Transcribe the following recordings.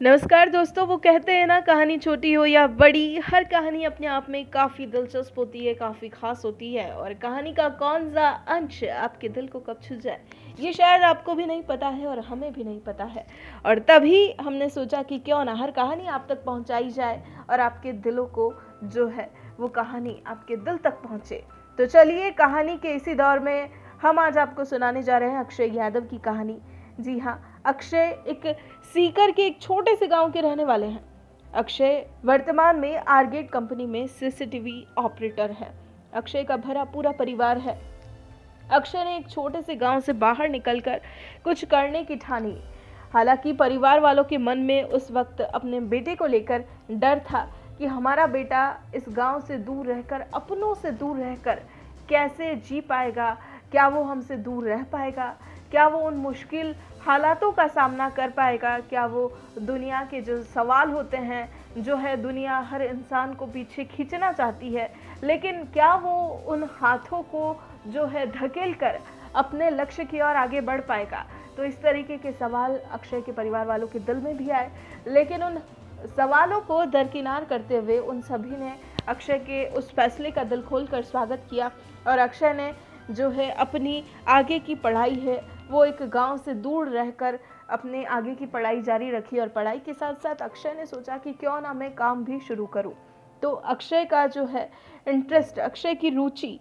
नमस्कार दोस्तों, वो कहते हैं ना, कहानी छोटी हो या बड़ी, हर कहानी अपने आप में काफ़ी दिलचस्प होती है, काफ़ी खास होती है। और कहानी का कौन सा अंश आपके दिल को कब छू जाए, ये शायद आपको भी नहीं पता है और हमें भी नहीं पता है। और तभी हमने सोचा कि क्यों ना हर कहानी आप तक पहुंचाई जाए और आपके दिलों को जो है, वो कहानी आपके दिल तक पहुँचे। तो चलिए कहानी के इसी दौर में हम आज आपको सुनाने जा रहे हैं अक्षय यादव की कहानी। जी हाँ अक्षय एक सीकर के एक छोटे से गाँव के रहने वाले हैं। अक्षय वर्तमान में आरगेट कंपनी में सीसीटीवी ऑपरेटर है। अक्षय का भरा पूरा परिवार है। अक्षय ने एक छोटे से गाँव से बाहर निकलकर कुछ करने की ठानी। हालाँकि परिवार वालों के मन में उस वक्त अपने बेटे को लेकर डर था कि हमारा बेटा इस गाँव से दूर रहकर, अपनों से दूर रहकर कैसे जी पाएगा, क्या वो हमसे दूर रह पाएगा। क्या वो उन मुश्किल हालातों का सामना कर पाएगा? क्या वो दुनिया के जो सवाल होते हैं, जो है दुनिया हर इंसान को पीछे खींचना चाहती है, लेकिन क्या वो उन हाथों को जो है धकेल कर अपने लक्ष्य की ओर आगे बढ़ पाएगा? तो इस तरीके के सवाल अक्षय के परिवार वालों के दिल में भी आए। लेकिन उन सवालों को दरकिनार करते हुए उन सभी ने अक्षय के उस फैसले का दिल खोल कर स्वागत किया और अक्षय ने जो है अपनी आगे की पढ़ाई है वो एक गाँव से दूर रहकर अपने आगे की पढ़ाई जारी रखी और पढ़ाई के साथ साथ अक्षय ने सोचा कि क्यों ना मैं काम भी शुरू करूँ। तो अक्षय का जो है इंटरेस्ट अक्षय की रुचि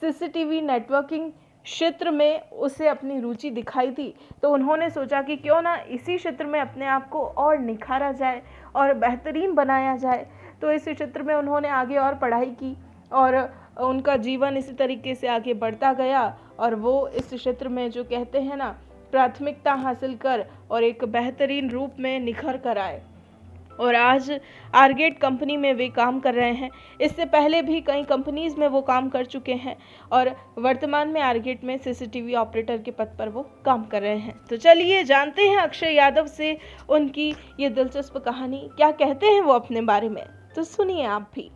सीसीटीवी नेटवर्किंग क्षेत्र में उसे अपनी रुचि दिखाई थी। तो उन्होंने सोचा कि क्यों ना इसी क्षेत्र में अपने आप को और निखारा जाए और बेहतरीन बनाया जाए। तो इस क्षेत्र में उन्होंने आगे और पढ़ाई की और उनका जीवन इसी तरीके से आगे बढ़ता गया और वो इस क्षेत्र में जो कहते हैं ना, प्राथमिकता हासिल कर और एक बेहतरीन रूप में निखर कर आए। और आज आर्गेट कंपनी में वे काम कर रहे हैं। इससे पहले भी कई कंपनीज़ में वो काम कर चुके हैं और वर्तमान में आर्गेट में सीसीटीवी ऑपरेटर के पद पर वो काम कर रहे हैं। तो चलिए जानते हैं अक्षय यादव से उनकी ये दिलचस्प कहानी। क्या कहते हैं वो अपने बारे में? तो सुनिए आप भी।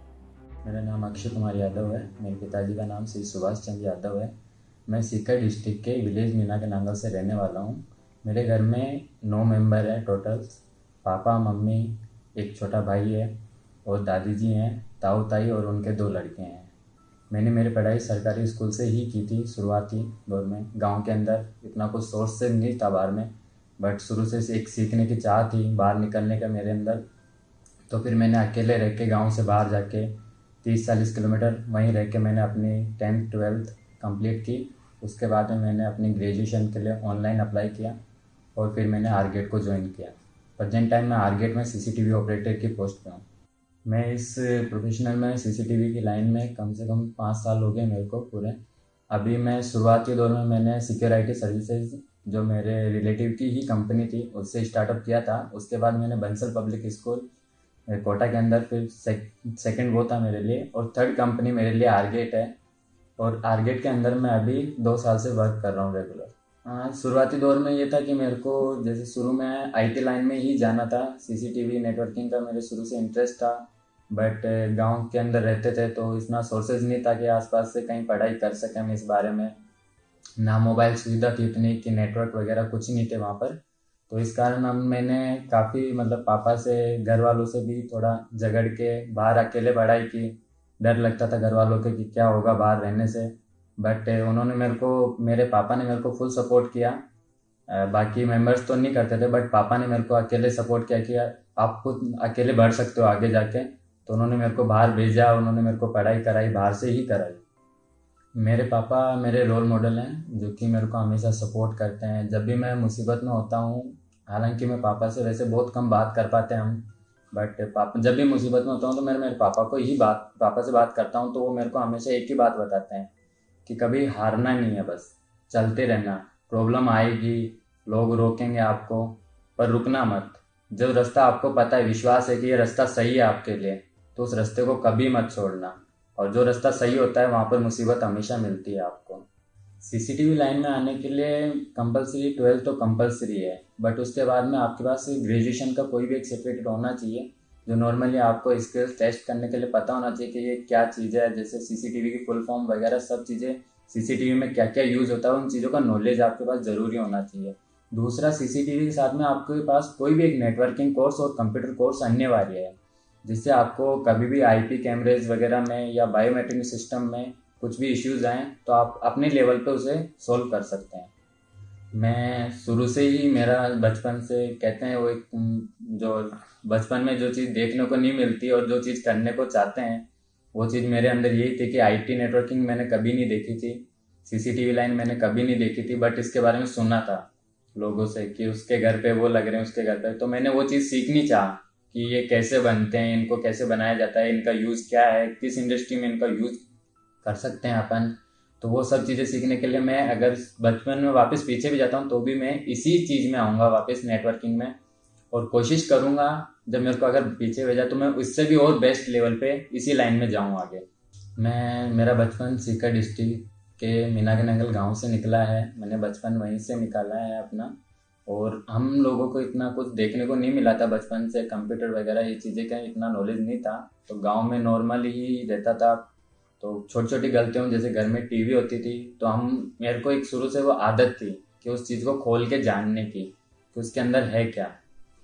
मेरा नाम अक्षय कुमार यादव है। मेरे पिताजी का नाम श्री सुभाष चंद्र यादव है। मैं सीकर डिस्ट्रिक्ट के विलेज मीना के नांगल से रहने वाला हूँ। मेरे घर में नौ मेंबर हैं टोटल पापा, मम्मी, एक छोटा भाई है और दादी जी हैं, ताऊ ताई और उनके दो लड़के हैं। मैंने मेरी पढ़ाई सरकारी स्कूल से ही की थी, शुरुआती दौर में। गाँव के अंदर इतना कुछ सोर्स से नहीं था बाहर में बट शुरू से एक सीखने की चाह थी बाहर निकलने का मेरे अंदर। तो फिर मैंने अकेले रह के गाँव से बाहर जाके तीस चालीस किलोमीटर वहीं रह के मैंने अपनी टेंथ, ट्वेल्थ कंप्लीट की। उसके बाद में मैंने अपनी ग्रेजुएशन के लिए ऑनलाइन अप्लाई किया और फिर मैंने आरगेट को ज्वाइन किया। प्रजेंट टाइम में आरगेट में सीसीटीवी ऑपरेटर की पोस्ट पे हूँ। मैं इस प्रोफेशनल में सीसीटीवी की लाइन में कम से कम पाँच साल हो गए मेरे को पूरे। अभी मैं शुरुआती दौर में मैंने सिक्योरिटी सर्विसेज़ जो मेरे रिलेटिव की ही कंपनी थी, उससे स्टार्टअप किया था। उसके बाद मैंने बंसल पब्लिक स्कूल कोटा के अंदर फिर सेकंड वो था मेरे लिए और थर्ड कंपनी मेरे लिए आरगेट है। और आरगेट के अंदर मैं अभी दो साल से वर्क कर रहा हूँ रेगुलर हाँ शुरुआती दौर में ये था कि मेरे को जैसे शुरू में आईटी लाइन में ही जाना था। सीसीटीवी नेटवर्किंग का मेरे शुरू से इंटरेस्ट था। बट गाँव के अंदर रहते थे तो इतना सोर्सेज नहीं था कि आसपास से कहीं पढ़ाई कर सकें हम इस बारे में। ना मोबाइल सुविधा थी इतनी कि नेटवर्क वगैरह कुछ नहीं थे वहाँ पर। तो इस कारण हम मैंने काफ़ी मतलब पापा से घर वालों से भी थोड़ा झगड़ के बाहर अकेले पढ़ाई की। डर लगता था घर वालों के कि क्या होगा बाहर रहने से। बट उन्होंने मेरे को, मेरे पापा ने मेरे को फुल सपोर्ट किया। बाकी मेंबर्स तो नहीं करते थे बट पापा ने मेरे को अकेले सपोर्ट किया कि आप खुद अकेले बढ़ सकते हो आगे जाके। तो उन्होंने मेरे को बाहर भेजा, उन्होंने मेरे को पढ़ाई कराई, बाहर से ही कराई। मेरे पापा मेरे रोल मॉडल हैं, जो कि मेरे को हमेशा सपोर्ट करते हैं। जब भी मैं मुसीबत में होता हूँ हालाँकि मैं पापा से वैसे बहुत कम बात कर पाते हैं हम बट पापा, जब भी मुसीबत में होता हूँ तो मैं मेरे पापा को ही बात, पापा से बात करता हूँ तो वो मेरे को हमेशा एक ही बात बताते हैं कि कभी हारना नहीं है बस, चलते रहना प्रॉब्लम आएगी, लोग रोकेंगे आपको, पर रुकना मत। जो रास्ता आपको पता है, विश्वास है कि ये रास्ता सही है आपके लिए तो उस रास्ते को कभी मत छोड़ना, और जो रास्ता सही होता है, वहाँ पर मुसीबत हमेशा मिलती है आपको। सीसीटीवी लाइन में आने के लिए कंपलसरी ट्वेल्थ तो कंपलसरी है बट उसके बाद में आपके पास ग्रेजुएशन का कोई भी एक सर्टिफिकेट होना चाहिए, जो नॉर्मली आपको स्किल्स टेस्ट करने के लिए पता होना चाहिए कि ये क्या चीज़ है, जैसे सीसीटीवी की फुल फॉर्म वगैरह सब चीज़ें सीसीटीवी में क्या क्या यूज़ होता है, उन चीज़ों का नॉलेज आपके पास ज़रूरी होना चाहिए। दूसरा सीसीटीवी के साथ में आपके पास कोई भी एक नेटवर्किंग कोर्स और कंप्यूटर कोर्स अनिवार्य है, जिससे आपको कभी भी आईपी कैमरेज वगैरह में या बायोमेट्रिक सिस्टम में कुछ भी इश्यूज़ आए तो आप अपने लेवल पे उसे सोल्व कर सकते हैं। मैं शुरू से ही मेरा बचपन से कहते हैं वो एक जो बचपन में जो चीज़ देखने को नहीं मिलती और जो चीज़ करने को चाहते हैं, वो चीज़ मेरे अंदर यही थी कि आईटी नेटवर्किंग मैंने कभी नहीं देखी थी सीसीटीवी लाइन मैंने कभी नहीं देखी थी बट इसके बारे में सुना था लोगों से कि उसके घर पे वो लग रहे हैं, उसके घर पे। तो मैंने वो चीज़ सीखनी चाह कि ये कैसे बनते हैं, इनको कैसे बनाया जाता है, इनका यूज़ क्या है, किस इंडस्ट्री में इनका यूज़ कर सकते हैं अपन। तो वो सब चीज़ें सीखने के लिए मैं अगर बचपन में वापस पीछे भी जाता हूँ तो भी मैं इसी चीज़ में आऊँगा वापस नेटवर्किंग में। और कोशिश करूँगा, जब मेरे को अगर पीछे भेजा तो मैं उससे भी और बेस्ट लेवल पे इसी लाइन में जाऊँ आगे। मैं, मेरा बचपन सीकर डिस्ट्रिक्ट के मीना के नंगल गाँव से निकला है। मैंने बचपन वहीं से निकाला है अपना। और हम लोगों को इतना कुछ देखने को नहीं मिला था बचपन से। कंप्यूटर वगैरह ये चीज़ें का इतना नॉलेज नहीं था। तो गाँव में नॉर्मली ही रहता था। तो छोटी छोटी गलतियों जैसे घर में टीवी होती थी तो हम, मेरे को एक शुरू से वो आदत थी कि उस चीज़ को खोल के जानने की, कि उसके अंदर है क्या।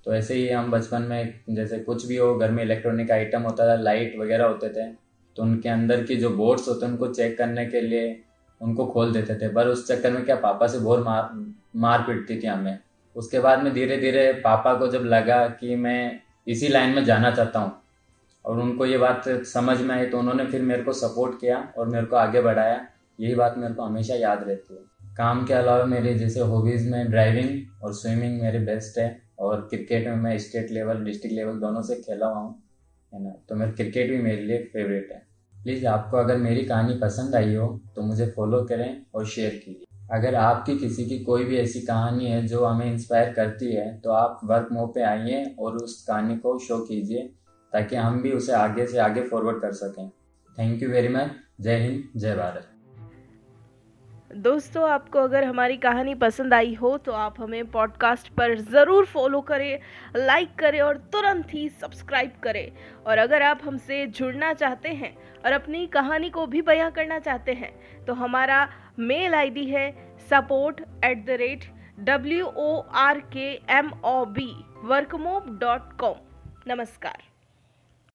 तो ऐसे ही हम बचपन में, जैसे कुछ भी हो, घर में इलेक्ट्रॉनिक आइटम होता था, लाइट वगैरह होते थे तो उनके अंदर की जो बोर्ड्स होते उनको चेक करने के लिए उनको खोल देते थे। पर उस चक्कर में क्या, पापा से बहुत मार मार पीटती थी हमें। उसके बाद में धीरे धीरे पापा को जब लगा कि मैं इसी लाइन में जाना चाहता हूँ और उनको ये बात समझ में आई तो उन्होंने फिर मेरे को सपोर्ट किया और मेरे को आगे बढ़ाया। यही बात मेरे को हमेशा याद रहती है। काम के अलावा मेरे जैसे हॉबीज़ में ड्राइविंग और स्विमिंग मेरे बेस्ट है और क्रिकेट में मैं स्टेट लेवल डिस्ट्रिक्ट लेवल दोनों से खेला हुआ हूँ, है ना? तो मेरा क्रिकेट भी मेरे लिए फेवरेट है। प्लीज़ आपको अगर मेरी कहानी पसंद आई हो तो मुझे फॉलो करें और शेयर कीजिए। अगर आपकी किसी की कोई भी ऐसी कहानी है जो हमें इंस्पायर करती है तो आप वर्क मोह पे आइए और उस कहानी को शो कीजिए। ताकि हम भी उसे आगे से आगे फॉरवर्ड कर सकें। थैंक यू वेरी मच जय हिंद, जय भारत। दोस्तों, आपको अगर हमारी कहानी पसंद आई हो तो आप हमें पॉडकास्ट पर ज़रूर फॉलो करें लाइक करें और तुरंत ही सब्सक्राइब करें। और अगर आप हमसे जुड़ना चाहते हैं और अपनी कहानी को भी बयां करना चाहते हैं तो हमारा मेल आईडी है support at the rate W O R K M O B workmob dot com नमस्कार।